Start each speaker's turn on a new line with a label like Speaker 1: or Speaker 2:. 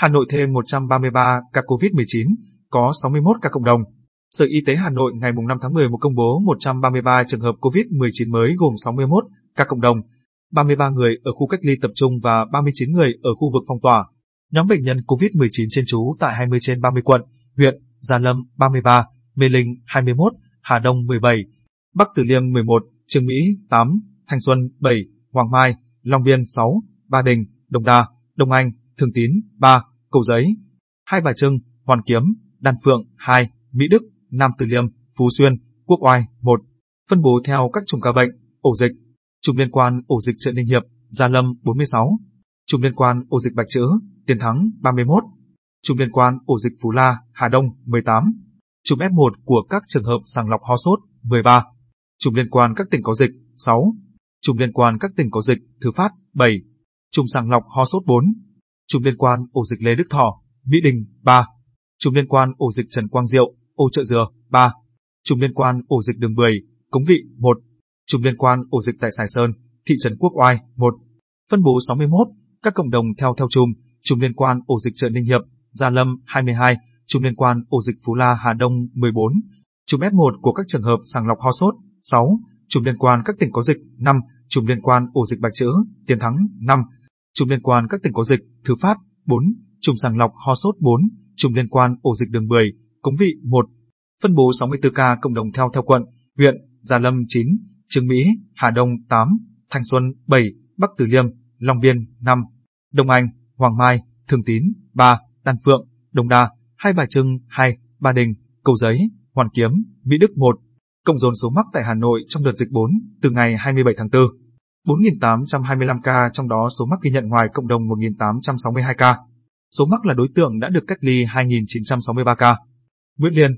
Speaker 1: Hà Nội thêm 133 ca COVID-19, có 61 ca cộng đồng. Sở Y tế Hà Nội ngày 5 tháng 11 công bố 133 trường hợp COVID-19 mới gồm 61 ca cộng đồng, 33 người ở khu cách ly tập trung và 39 người ở khu vực phong tỏa. Nhóm bệnh nhân COVID-19 trên trú tại 20 trên 30 quận, huyện, Gia Lâm 33, Mê Linh 21, Hà Đông 17, Bắc Từ Liêm 11, Trường Mỹ 8, Thanh Xuân 7, Hoàng Mai, Long Biên 6, Ba Đình, Đồng Đa, Đông Anh, Thường Tín 3, Cầu Giấy, Hai Bà Trưng, Hoàn Kiếm, Đan Phượng 2, Mỹ Đức, Nam Từ Liêm, Phú Xuyên, Quốc Oai 1. Phân bố theo các chùm ca bệnh, ổ dịch. Chùm liên quan ổ dịch Trận Ninh Hiệp, Gia Lâm 46. Chùm liên quan ổ dịch Bạch Chữ, Tiền Thắng 31. Chùm liên quan ổ dịch Phú La, Hà Đông 18. Chùm F1 của các trường hợp sàng lọc ho sốt 13. Chùm liên quan các tỉnh có dịch 6. Chùm liên quan các tỉnh có dịch Thứ Phát 7. Chùm sàng lọc ho sốt 4. Chùm liên quan ổ dịch Lê Đức Thọ, Mỹ Đình 3. Chùm liên quan ổ dịch Trần Quang Diệu, Ô Chợ Dừa 3. Chùm liên quan ổ dịch Đường Bưởi, Cống Vị 1. Chùm liên quan ổ dịch tại Sài Sơn, thị trấn Quốc Oai 1. Phân bố 61, các cộng đồng theo theo chùm, chùm liên quan ổ dịch chợ Ninh Hiệp, Gia Lâm 22, chùm liên quan ổ dịch Phú La Hà Đông 14, chùm F1 của các trường hợp sàng lọc ho sốt 6, chùm liên quan các tỉnh có dịch 5, chùm liên quan ổ dịch Bạch Chữ, Tiến Thắng 5, chùm liên quan các tỉnh có dịch Thứ Phát 4, chùm sàng lọc ho sốt 4, chùm liên quan ổ dịch Đường Bưởi, Cống Vị 1. Phân bố 64 ca cộng đồng theo theo quận, huyện, Gia Lâm 9, Trương Mỹ, Hà Đông 8, Thanh Xuân 7, Bắc Từ Liêm, Long Biên 5, Đông Anh, Hoàng Mai, Thường Tín 3, Đan Phượng, Đồng Đa, Hai Bà Trưng 2, Ba Đình, Cầu Giấy, Hoàn Kiếm, Mỹ Đức 1. Cộng dồn số mắc tại Hà Nội trong đợt dịch 4 từ ngày 27 tháng 4. 4.825 ca trong đó số mắc ghi nhận ngoài cộng đồng 1.862 ca. Số mắc là đối tượng đã được cách ly 2.963 ca. Nguyễn Liên,